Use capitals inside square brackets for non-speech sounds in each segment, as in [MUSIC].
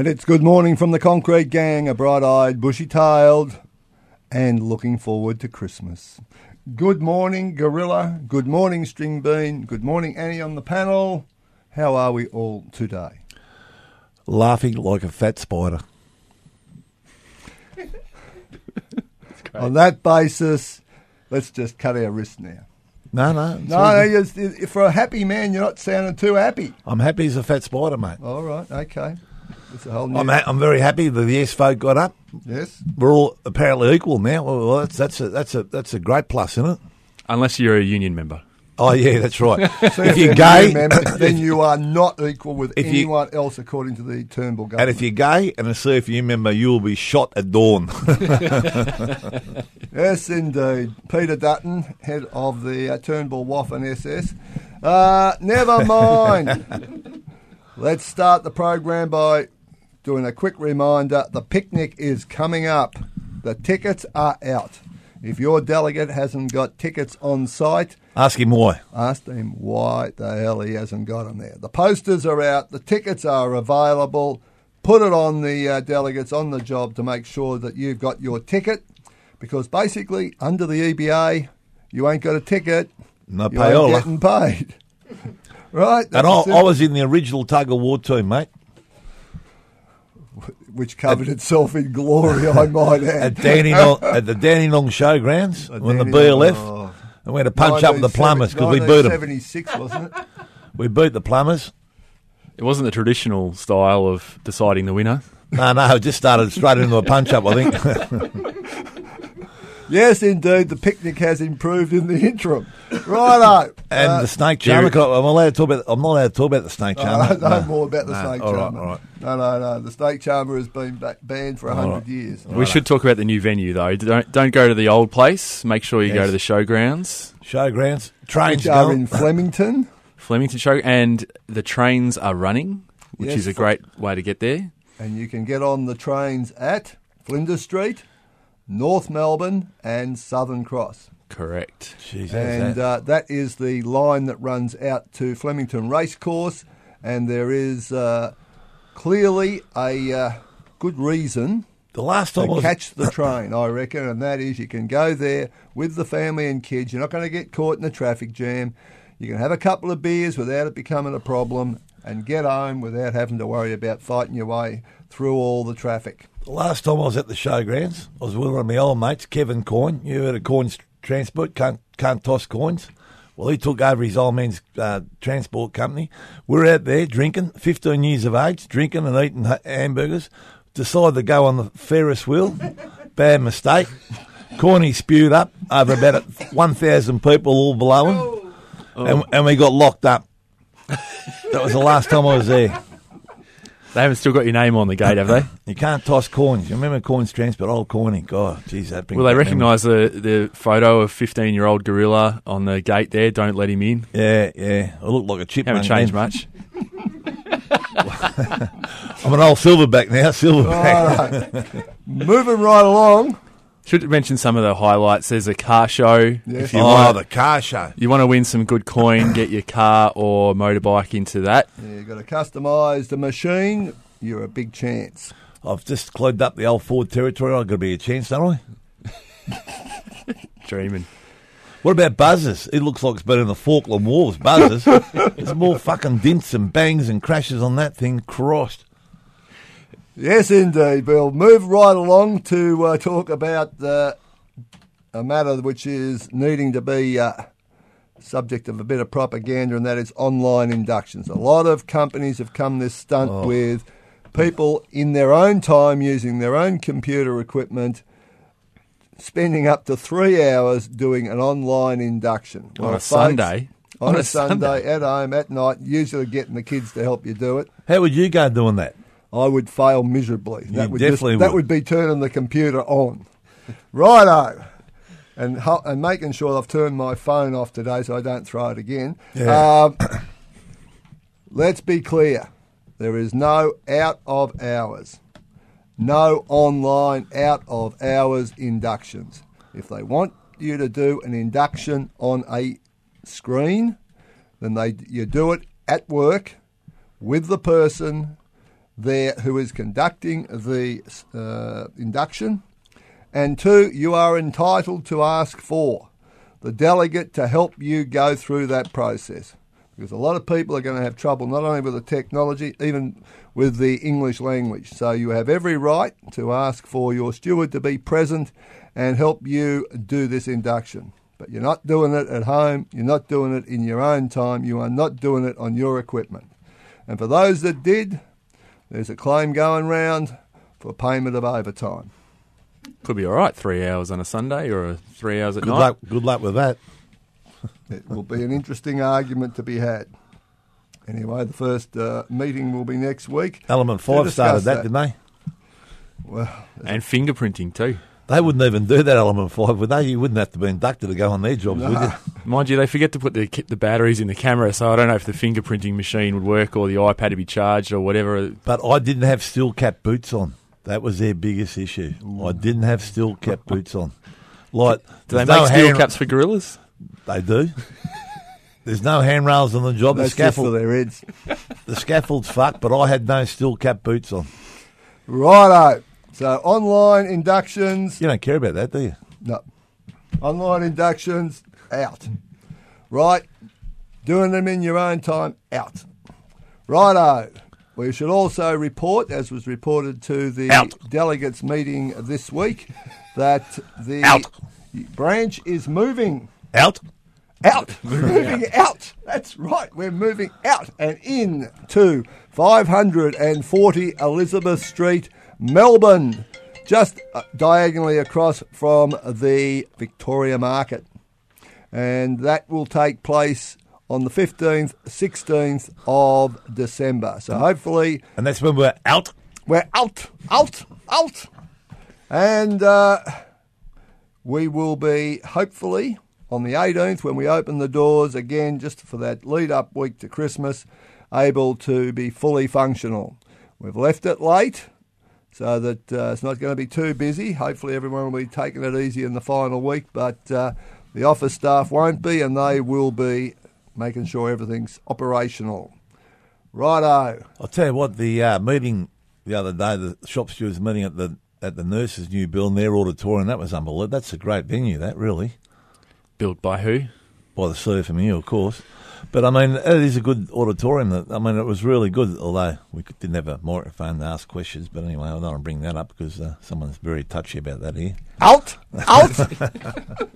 And it's good morning from the Concrete Gang, a bright eyed, bushy tailed, and looking forward to Christmas. Good morning, Gorilla. Good morning, String Bean. Good morning, Annie on the panel. How are we all today? Laughing like a fat spider. [LAUGHS] On that basis, let's just cut our wrist now. No, no. No, no for a happy man, you're not sounding too happy. I'm happy as a fat spider, mate. All right, okay. It's a whole new. I'm, ha- I'm very happy that the yes vote got up. yes. We're all apparently equal now. Well, well, that's that's a that's a that's a great plus, isn't it? Unless you're a union member. Oh yeah, that's right. [LAUGHS] So if you're you're gay, member, [COUGHS] then you are not equal with If you- anyone else, according to the Turnbull government. and if you're gay and a CFU member, you will be shot at dawn. [LAUGHS] Yes, indeed. Peter Dutton, head of the uh, Turnbull Waffen SS. Uh, never mind. [LAUGHS] Let's start the program by doing a quick reminder. The picnic is coming up. The tickets are out. If your delegate hasn't got tickets on site, Ask him why. ask him why the hell he hasn't got them there. The posters are out. The tickets are available. Put it on the uh, delegates on the job to make sure that you've got your ticket, because basically under the EBA, you ain't got a ticket. No you ain't payola. getting paid. [LAUGHS] right? And I, I was in the original tug of war team, mate. [LAUGHS] which covered itself in glory, I [LAUGHS] might At add. Dandenong, at the Dandenong Showgrounds when the Dandenong, BLF, oh. and we had to punch up with the plumbers because we beat them. 1976, wasn't it? [LAUGHS] We beat the plumbers. It wasn't the traditional style of deciding the winner. No, no, it just started straight into a punch up. I think. Yes, indeed. The picnic has improved in the interim. Righto. And Uh, the snake charmer. I'm allowed to talk about. I'm not allowed to talk about the snake charmer. I don't know No. more about the No. snake All right, charmer. all right. No, no, no. The snake charmer has been ba- banned for a hundred right. years. We should talk about the new venue though. Don't don't go to the old place. Make sure you go to the showgrounds, Showgrounds, trains Which are going. in Flemington. [LAUGHS] Flemington Show, and the trains are running, which Yes, is a great way to get there. And you can get on the trains at Flinders Street, North Melbourne, and Southern Cross. Correct. Jeez, and that? uh, that is the line that runs out to Flemington Racecourse. And there is uh, clearly a uh, good reason the last time I to was catch the train, I reckon, and that is you can go there with the family and kids. You're not going to get caught in a traffic jam. You can have a couple of beers without it becoming a problem and get home without having to worry about fighting your way through all the traffic. The last time I was at the showgrounds. I was with one of my old mates, Kevin Coyne. You heard of Coyne's Transport? Can't can't toss coins. Well, he took over his old man's uh, transport company. We're out there drinking, 15 years of age, drinking and eating hamburgers. decided to go on the Ferris wheel. [LAUGHS] Bad mistake. Corny spewed up over about 1,000 people all below him. And, and we got locked up. that was the last time I was there. They haven't still got your name on the gate, have they? [COUGHS] You can't toss coins. You remember Coyne's transport? Old coiny. God, jeez, that brings Will they recognise the, the photo of 15 year old gorilla on the gate there? Don't let him in. Yeah, yeah. I look like a chipmunk. Haven't changed then. much. [LAUGHS] I'm an old silverback now. Silverback. All right. Moving right along. Should mention some of the highlights. There's a car show. Yes. If you oh, want, the car show. you want to win some good coin, get your car or motorbike into that. Yeah, you've got to customise the machine. You're a big chance. I've just clogged up the old Ford Territory. I've got to be a chance, don't I? Dreaming. What about buzzers? It looks like it's been in the Falkland Wars. Buzzers. [LAUGHS] There's more fucking dints and bangs and crashes on that thing. Christ. Yes, indeed. We'll move right along to uh, talk about uh, a matter which is needing to be uh, subject of a bit of propaganda, and that is online inductions. A lot of companies have come this stunt with people in their own time using their own computer equipment. Spending up to three hours doing an online induction On a folks, Sunday? On, On a, a Sunday, Sunday? at home at night, usually getting the kids to help you do it. How would you go doing that? I would fail miserably. You That would definitely that would. would be turning the computer on. Righto. And, and making sure I've turned my phone off today so I don't throw it again. Yeah. Um, let's be clear. There is no out of hours. No online out of hours inductions. If they want you to do an induction on a screen, then they you do it at work with the person there who is conducting the uh, induction. And two, you are entitled to ask for the delegate to help you go through that process. Because a lot of people are going to have trouble not only with the technology, even with the English language. So you have every right to ask for your steward to be present and help you do this induction. But you're not doing it at home, you're not doing it in your own time, you are not doing it on your equipment. And for those that did, there's a claim going round for payment of overtime. Could be all right. Three hours on a Sunday or three hours at Good night. luck. Good luck with that. [LAUGHS] It will be an interesting argument to be had. Anyway, the first uh, meeting will be next week. Element Five discuss started that, didn't they? Well, And fingerprinting too. They wouldn't even do that Element Five, would they? You wouldn't have to be inducted to go on their jobs, would you? Mind you, they forget to put the the batteries in the camera, so I don't know if the fingerprinting machine would work or the iPad to be charged or whatever. But I didn't have steel cap boots on. That was their biggest issue. I didn't have steel cap boots on. Like, Do they make no steel hand- caps for gorillas? They do. [LAUGHS] There's no handrails on the job. The that's just for scaffold, their heads. the scaffold's fucked, but I had no steel cap boots on. Righto. So online inductions, You don't care about that, do you? no. Online inductions, out. Right. Doing them in your own time, out. Righto. We should also report, as was reported to the Out. delegates meeting this week, that the Out. branch is moving. Out. out. [LAUGHS] Moving out. That's right. We're moving out and in to 540 Elizabeth Street, Melbourne, just uh, diagonally across from the Victoria Market. And that will take place on the 15th, 16th of December. So hopefully And that's when we're out. we're out, out, out. And uh, we will be hopefully on the 18th when we open the doors again, just for that lead up week to Christmas, able to be fully functional. We've left it late so that uh, it's not going to be too busy. Hopefully, everyone will be taking it easy in the final week, but uh, the office staff won't be and they will be making sure everything's operational. Righto. I'll tell you what, the uh, meeting the other day, the shop stewards meeting at the at the nurses' new building, their auditorium, that was unbelievable. That's a great venue, that really. Built by who? By the CFMU, of course. But I mean, it is a good auditorium. That I mean, it was really good. Although we didn't have a microphone to ask questions. But anyway, I don't want to bring that up because uh, someone's very touchy about that here. Out! Out! [LAUGHS]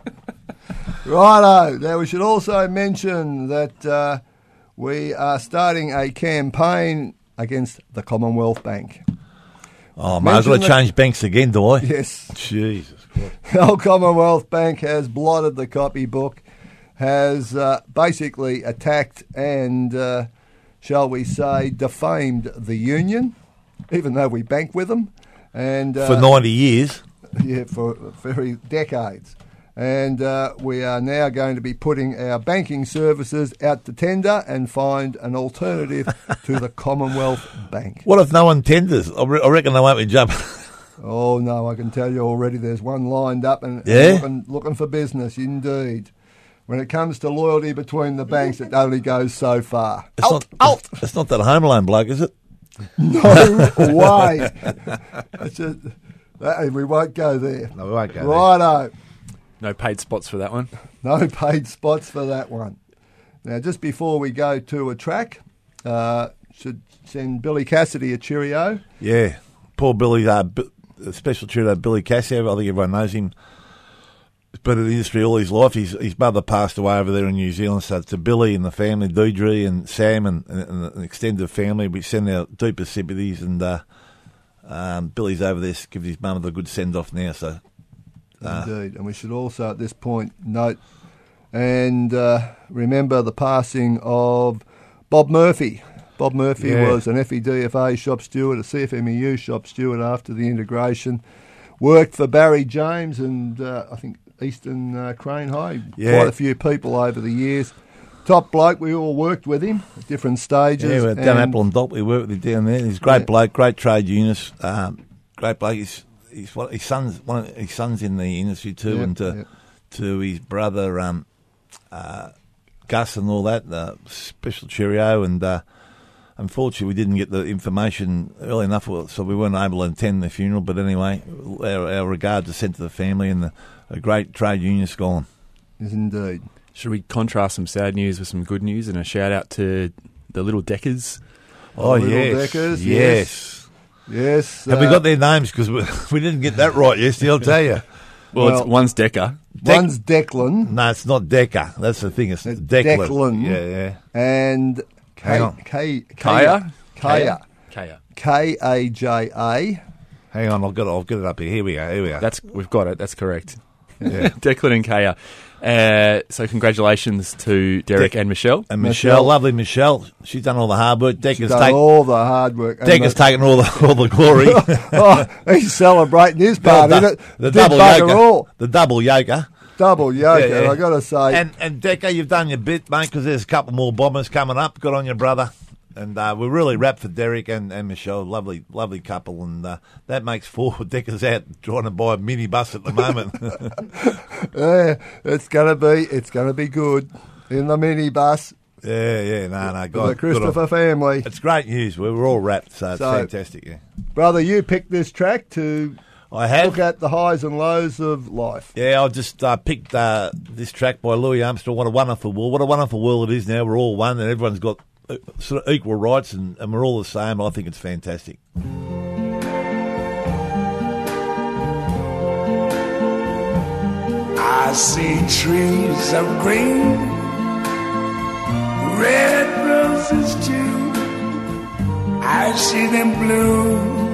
Righto. Now, we should also mention that uh, we are starting a campaign against the Commonwealth Bank. Oh, may as well Mention the- change banks again, do I? Yes. Jesus Christ. [LAUGHS] Our Commonwealth Bank has blotted the copybook, has uh, basically attacked and, uh, shall we say, defamed the union, even though we bank with them, and uh, For 90 years. [LAUGHS] yeah, for very decades. And uh, we are now going to be putting our banking services out to tender and find an alternative to the [LAUGHS] Commonwealth Bank. What if no one tenders? I, re- I reckon they won't be jumping. [LAUGHS] Oh no, I can tell you already. There's one lined up and, and looking, looking for business. Indeed. When it comes to loyalty between the banks, it only goes so far. It's not, It's, it's not that Home Alone bloke, is it? No [LAUGHS] way. It's just, that, we won't go there. No, we won't go Righto. No paid spots for that one. No [LAUGHS] paid spots for that one. Now, just before we go to a track, uh, should send Billy Cassidy a cheerio. Yeah. Poor Billy, uh, B- uh, special cheerio, Billy Cassidy. I think everyone knows him. Been in the industry all his life. His, his mother passed away over there in New Zealand. So to Billy and the family, Deidre and Sam and, and, and the extended family, we send our deepest sympathies. And uh, um, Billy's over there, gives his mum the good send off now. So Indeed. And we should also at this point note and uh, remember the passing of Bob Murphy. Bob Murphy Yeah. was an FEDFA shop steward, a CFMEU shop steward after the integration. Worked for Barry James and uh, I think Eastern uh, Crane High. Yeah. Quite a few people over the years. Top bloke, we all worked with him at different stages. Yeah, and- Apple and Dot, we worked with him down there. He's a great Yeah. bloke, great trade unionist, um, great bloke. He's, he's his son's one of his sons in the industry too, Yeah, and to, yeah. to his brother um, uh, Gus and all that. Uh, special cheerio, and uh, unfortunately, we didn't get the information early enough, so we weren't able to attend the funeral. But anyway, our, our regards are sent to the family, and the, a great trade unionist gone. Yes, indeed. Should we contrast some sad news with some good news and a shout out to the little Deckers? Oh, Little yes, Deckers, yes. Yes. Have we uh, got their names? Because we, [LAUGHS] we didn't get that right yesterday, I'll tell you. Well, Well- it's one's Decker. Dec- One's Declan. No, it's not Decker. That's the thing. It's It's Declan. Declan. Yeah, yeah. and Hang on. K- Kaja? Kaja. Kaja. K A J A. Hang on, I've got it. I'll get it up here. Here we go. Here we go. That's we've got it. That's correct. yeah. [LAUGHS] Declan and Kaja. Uh, so congratulations to Derek Dec- and Michelle. And Michelle. Michelle, lovely Michelle. She's done all the hard work. Decker's, Done take, all the hard work. And Decker's the- taken all the all the glory. [LAUGHS] oh, he's celebrating his part the, in it. the Did double bugger yoker. all. The double yoker. Double Yeah, yeah. i got to say. And and Decker, you've done your bit, mate, because there's a couple more bombers coming up. Good on your brother. And uh, we're really rapt for Derek and, and Michelle. Lovely, lovely couple. And uh, that makes four [LAUGHS] Deckers out trying to buy a minibus at the moment. [LAUGHS] yeah, it's to be it's to be good in the minibus yeah, yeah. No, no. God, the Christopher family. It's great news. We were all rapt, so it's So- fantastic. Yeah, Brother, you picked this track to I have. look at the highs and lows of life. Yeah, I just uh, picked uh, this track by Louis Armstrong. What a wonderful world! What a wonderful world it is now. We're all one, and everyone's got uh, sort of equal rights, and, and we're all the same. I think it's fantastic. I see trees of green, red roses too. I see them bloom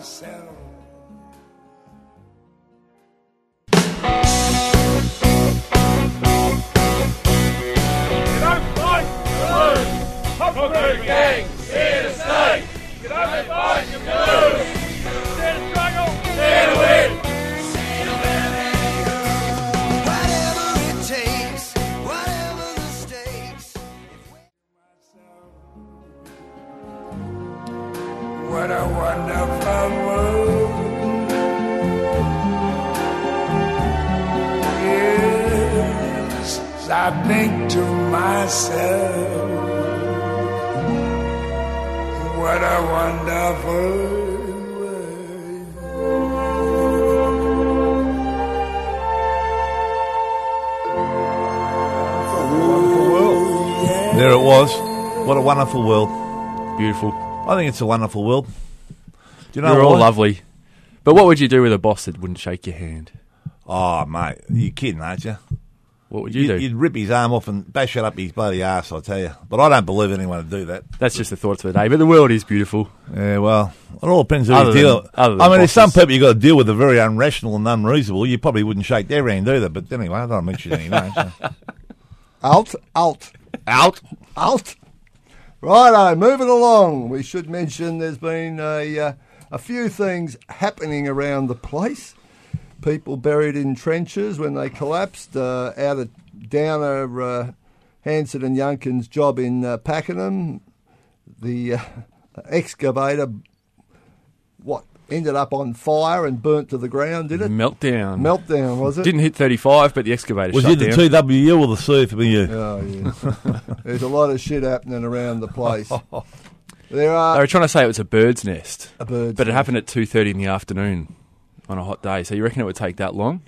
myself. Was. What a wonderful world. Beautiful. I think it's a wonderful world. Do you know You're all lovely. But what would you do with a boss that wouldn't shake your hand? Oh, mate, you're kidding, aren't you? What would you You'd, do? you'd rip his arm off and bash it up his bloody ass, I tell you. But I don't believe anyone would do that. That's just the thoughts of the day. But the world is beautiful. Yeah, well, it all depends who Other you deal. than- other I mean, there's some people you've got to deal with that are very unrational and unreasonable. You probably wouldn't shake their hand either. But anyway, I don't mention any names. so. Alt, alt, Out. alt. Righto, moving along. We should mention there's been a, uh, a few things happening around the place. People buried in trenches when they collapsed uh, out at Downer, uh, Hansen and Yuncken's job in uh, Pakenham. The uh, [LAUGHS] excavator, ended up on fire and burnt to the ground, did it? Meltdown. Meltdown, was it? Didn't hit 35, but the excavator Was shut it the down. TWU or the CFBU? Oh, yeah. [LAUGHS] There's a lot of shit happening around the place. [LAUGHS] There They are were trying to say it was a bird's nest, a bird's but it happened at 2.30 in the afternoon on a hot day. So you reckon it would take that long?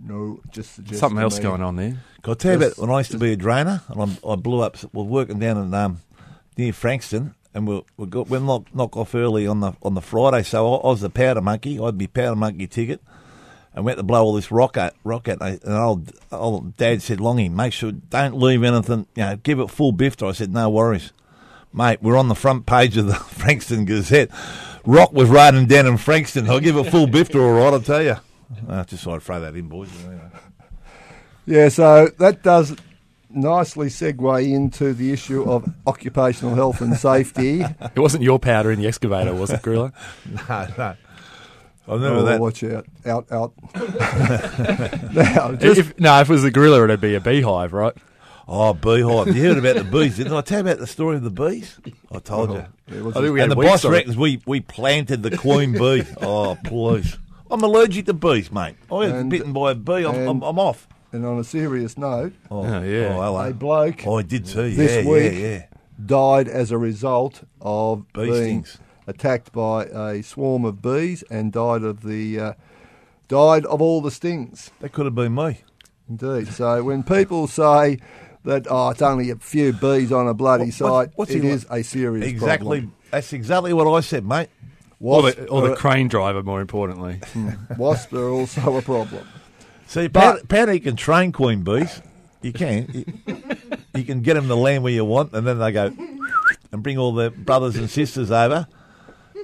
No, just suggest Something else me. going on there. Can I tell you about when I used to be a drainer and I'm, I blew up? We're working down in um, near Frankston, and we we got we knock, knock off early on the on the Friday. So I, I was the powder monkey. I'd be powder monkey ticket, and went to blow all this rock at rock. And old old dad said, "Longy, make sure don't leave anything. You know, give it full bifter." I said, "No worries, mate. We're on the front page of the [LAUGHS] Frankston Gazette. Rock was riding down in Frankston. I'll give it full bifter, all right. I'll tell you." Uh, just thought I'd throw that in, boys. [LAUGHS] Yeah, so that does nicely segue into the issue of occupational health and safety. [LAUGHS] It wasn't your powder in the excavator, was it, Gorilla? [LAUGHS] No, no. I remember oh, that. watch out. Out, out. [LAUGHS] now, just, if, no, if it was a gorilla, it'd be a beehive, right? Oh, beehive. You heard about the bees, didn't I? tell you about the story of the bees? I told you. Oh, it I think we and had the weeks boss on it. reckons we, we planted the queen bee. Oh, please. I'm allergic to bees, mate. I was And- bitten by a bee. I'm, I'm, I'm off. And on a serious note, Oh, Oh, yeah. Oh, hello. a bloke Oh, I did too. this yeah, week yeah, yeah. died as a result of Bee being stings. attacked by a swarm of bees and died of the uh, died of all the stings. That could have been me. Indeed. So when people say that oh, it's only a few bees on a bloody What- site, what- what's it he is a serious Exactly. problem. That's exactly what I said, mate. Or the, or the crane driver, more importantly. wasps are also a problem. See, But- Pat, Pat, can train queen bees. You can. You, you can get them to land where you want, and then they go and bring all their brothers and sisters over,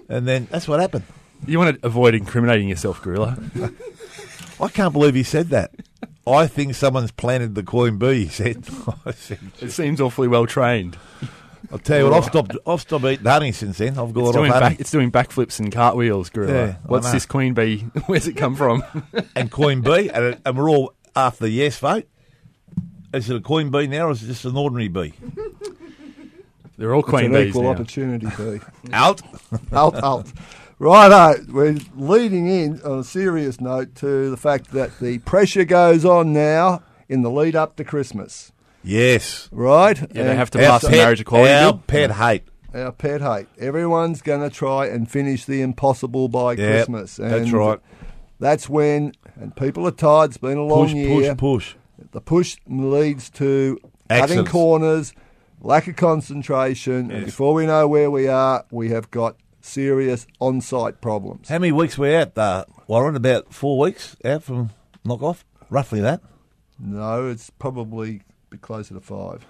and then that's what happened. You want to avoid incriminating yourself, Gorilla. I can't believe he said that. I think someone's planted the queen bee. He said. [LAUGHS] I said, It seems awfully well trained. I'll tell you what. I've stopped. I've stopped eating honey since then. I've It's gone off doing, back, it's doing backflips and cartwheels, Gorilla. Yeah, What's this queen bee? [LAUGHS] Where's it come from? [LAUGHS] and queen bee, and, it- and we're all after the yes vote. Is it a queen bee now, or is it just an ordinary bee? [LAUGHS] They're all It's queen an bees equal now. opportunity bee. Out. out, out. Righto, we're leading in on a serious note to the fact that the pressure goes on now in the lead up to Christmas. Yes. Right? Yeah, they And have to pass the marriage equality our bill. pet hate. Our pet hate. Everyone's going to try and finish the impossible by Yep, Christmas. that's right. That's when, and people are tired, it's been a long Push, year. push, push. The push leads to cutting Accidents. corners, lack of concentration, and Yes. before we know where we are, we have got serious on site problems. How many weeks we out, uh, Warren? About four weeks out from knock off? Roughly that. No, it's probably closer to five.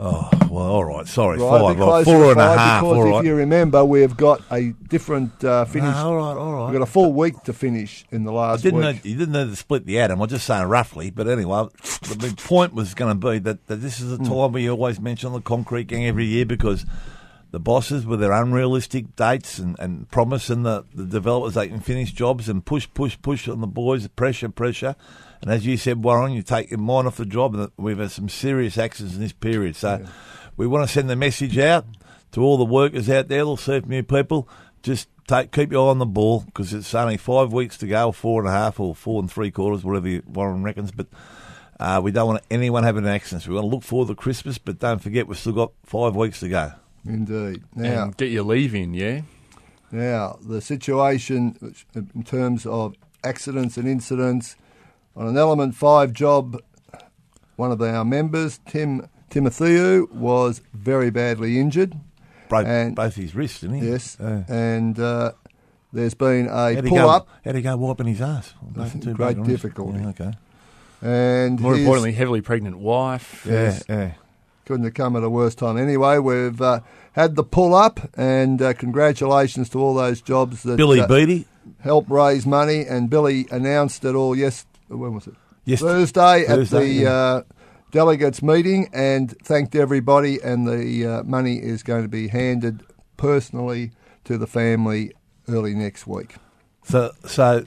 Oh, well, all right. Sorry, Right, five. Right, four and a half. Because All if right. you remember, we've got a different uh, finish. No, all right, all right. We've got a full week to finish in the I last didn't week. know, you didn't know to split the atom. I'm just saying roughly. But anyway, the big point was going to be that, that this is a Hmm. time we always mention the concrete gang every year because the bosses with their unrealistic dates and, and promising the, the developers they can finish jobs and push, push, push on the boys, pressure, pressure. And as you said, Warren, you take your mind off the job. And we've had some serious accidents in this period. So we want to send the message out to all the workers out there, the new people. Just take keep your eye on the ball because it's only five weeks to go, four and a half or four and three quarters, whatever you- Warren reckons. But uh, we don't want anyone having an accident. We want to look forward to Christmas, but don't forget we've still got five weeks to go. Indeed. Now, and get your leave in. Yeah. Now, the situation in terms of accidents and incidents on an Element 5 job, one of our members, Tim Timotheu, was very badly injured. Broke And- both his wrists, didn't he? Yes. Yeah. And uh, there's been a pull go, up, How'd he go wiping his ass? Nothing Great difficulty. Yeah, okay. and More his- importantly, heavily pregnant wife. Yeah, yeah. couldn't have come at a worse time. Anyway, we've uh, had the pull up, and uh, congratulations to all those jobs that Billy uh, Beattie. helped raise money. And Billy announced it all. Yes, when was it? Yes, Thursday, Thursday, at the yeah. uh, delegates meeting and thanked everybody. And the uh, money is going to be handed personally to the family early next week. So, so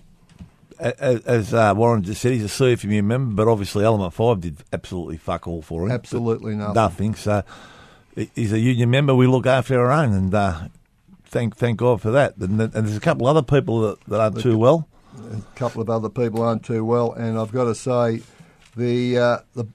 as uh, Warren just said, he's a CFMU member, but obviously Element 5 did absolutely fuck all for him. Absolutely nothing. Nothing. So he's a union member. We look after our own, and uh, thank thank God for that. And, and there's a couple other people that, that aren't too well. A couple of other people aren't too well, and I've got to say, the uh, the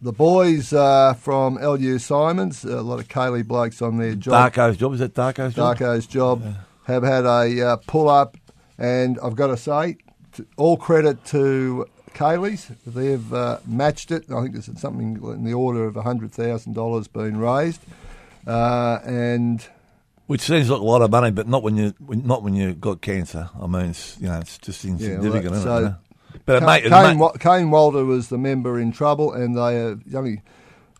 the boys uh, from LU Simons, a lot of Kaylee blokes on their job. Darko's job. Is that Darko's job? Darko's job have had a uh, pull up, and I've got to say, t all credit to Kaylee's. They've uh, matched it. I think there's something in the order of hundred thousand dollars being raised, uh, and Which seems like a lot of money, but not when you when, not when you got cancer. I mean, it's you know, it's just insignificant. well, isn't so it, you know? But it Ca- made, Kane, Wa- Kane Walter was the member in trouble, and they are only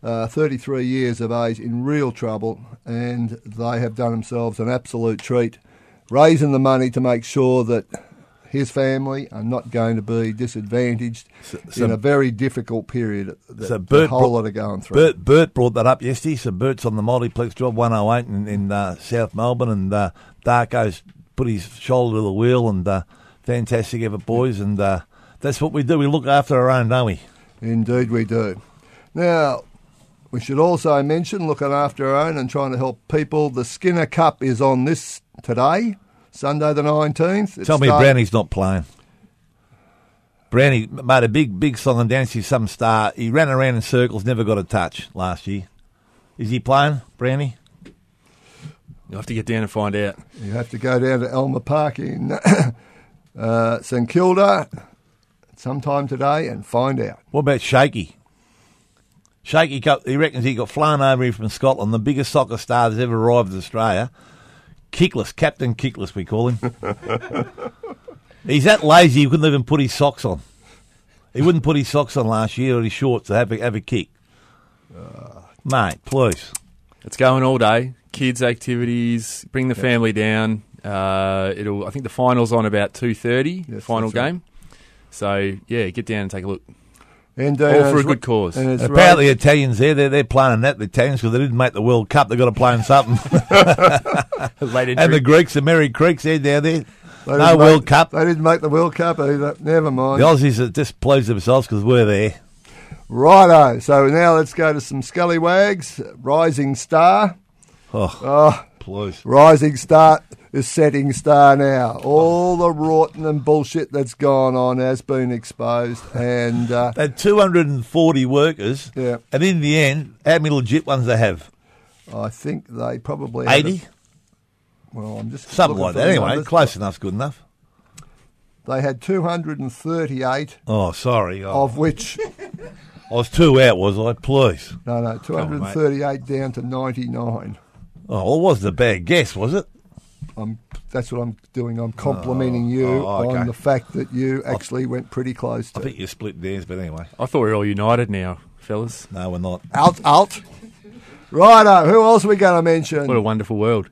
uh, 33 years of age in real trouble, and they have done themselves an absolute treat, raising the money to make sure that his family are not going to be disadvantaged so- in a very difficult period that So Bert whole brought- lot are going through. Bert, Bert brought that up yesterday. So Bert's on the multiplex job 108 in, in uh, South Melbourne, and uh, Darko's put his shoulder to the wheel, and uh, fantastic ever, boys. And uh, that's what we do. We look after our own, don't we? Indeed, we do. Now, we should also mention looking after our own and trying to help people. The Skinner Cup is on this today, Sunday the 19th. It Tell me, start- Brownie's not playing. Brownie made a big, big song and dance. He's some star. He ran around in circles, never got a touch last year. Is he playing, Brownie? You'll have to get down and find out. You have to go down to Alma Park in [COUGHS] uh, St Kilda sometime today and find out. What about Shaky? Shaky, got, he reckons he got flown over here from Scotland, the biggest soccer star that's ever arrived in Australia. Kickless, Captain Kickless, we call him. [LAUGHS] He's that lazy he couldn't even put his socks on. He wouldn't put his socks on last year or his shorts to have a, have a kick. Mate, please. It's going all day. Kids activities. Bring the family down. Uh, it'll. I think the finals on about two thirty. Yes, final that's right. game. So yeah, get down and take a look. And, All uh, for a good cause. And Apparently, ra- Italians there, they're, they're playing that, the Italians, because they didn't make the World Cup. They've got to play in something. [LAUGHS] Late and the. Greeks, the Merry Creeks, they're down there. they No didn't World make- Cup. They didn't make the World Cup either. Never mind. The Aussies are just pleased themselves because we're there. Righto. So now let's go to some scallywags. Rising Star. Oh, Oh, please. Rising Star is setting star now. All the rotten and bullshit that's gone on has been exposed, and uh, They had 240 workers, Yeah. and in the end, how many legit ones they have? I think they probably had 80? a- well, I'm just Something like that. Anyway, numbers. close enough, good enough. They had 238, Oh, sorry. Oh, of which I was two out, was I? Please. no, no, 238 down to 99. Oh, well, it wasn't a bad guess, was it? I'm, that's what I'm doing. I'm complimenting oh, you oh, oh okay. on the fact that you actually went pretty close to. I to. think you split theirs, but anyway. I thought we were all united now, fellas. No, we're not. Out, out. Righto. Who else are we going to mention? What a wonderful world.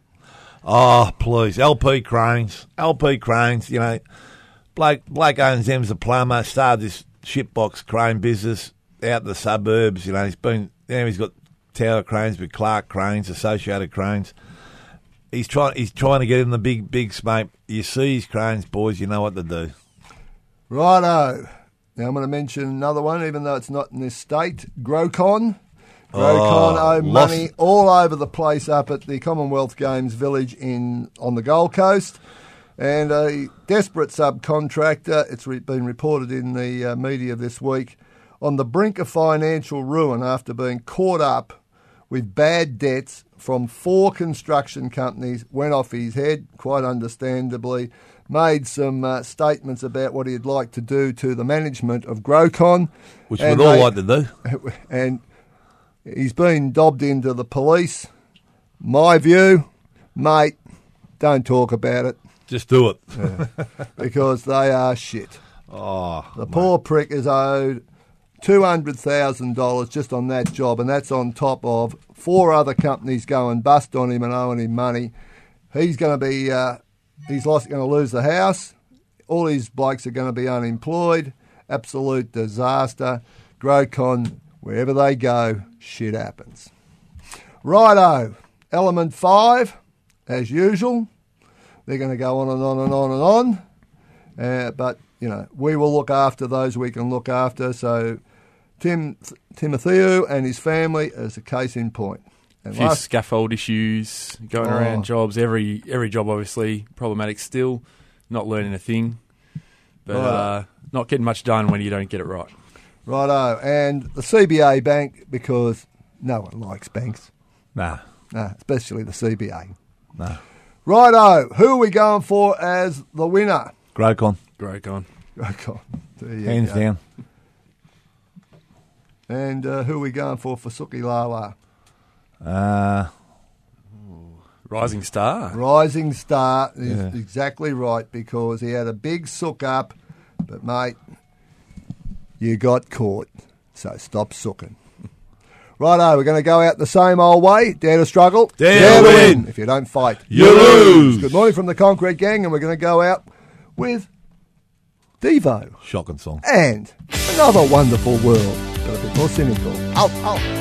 Oh, please. LP Cranes. LP Cranes, you know. Blake, Blake owns them's a plumber, started this shipbox crane business out in the suburbs. You know, he's been, you know, he's got tower cranes with Clark Cranes, Associated Cranes. He's trying, he's trying to get in the big, big smoke. You see his cranes, boys, you know what to do. Righto. Now I'm going to mention another one, even though it's not in this state. Grocon. Grocon Oh, owe lost- money all over the place up at the Commonwealth Games Village in on the Gold Coast. And a desperate subcontractor, it's re- been reported in the uh, media this week, on the brink of financial ruin after being caught up with bad debts from four construction companies, went off his head, quite understandably, made some uh, statements about what he'd like to do to the management of Grocon. Which we'd all they- like to do. [LAUGHS] and he's been dobbed into the police. My view, mate, don't talk about it Just do it. [LAUGHS] because they are shit. Oh, The poor prick is owed two hundred thousand dollars just on that job, and that's on top of four other companies going bust on him and owing him money. He's going to be uh, he's lost going to lose the house. All his blokes are going to be unemployed. Absolute disaster. Grocon, wherever they go, shit happens. Righto, element five, as usual. They're going to go on and on and on and on. Uh, but you know, we will look after those we can look after. So, Tim Timotheo and his family is a case in point. And A few last, scaffold issues going Oh. around jobs. Every every job obviously problematic still. Not learning a thing, but Right. uh, not getting much done when you don't get it right. righto, and the CBA bank because no one likes banks, nah, nah, especially the CBA. nah. Righto, who are we going for as the winner? Grocon, Great gone. Okay, there you hands go. down. And uh, who are we going for for Suki Lala? Uh, Rising star. Rising Star is Yeah. exactly right because he had a big sook up, but mate, you got caught. So stop sooking. Righto, we're going to go out the same old way. Dare to struggle. Dare to win. If you don't fight, You lose. Good morning from the Concrete Gang, and we're going to go out with Devo shocking song. and another wonderful world, but a bit more cynical. Out, out.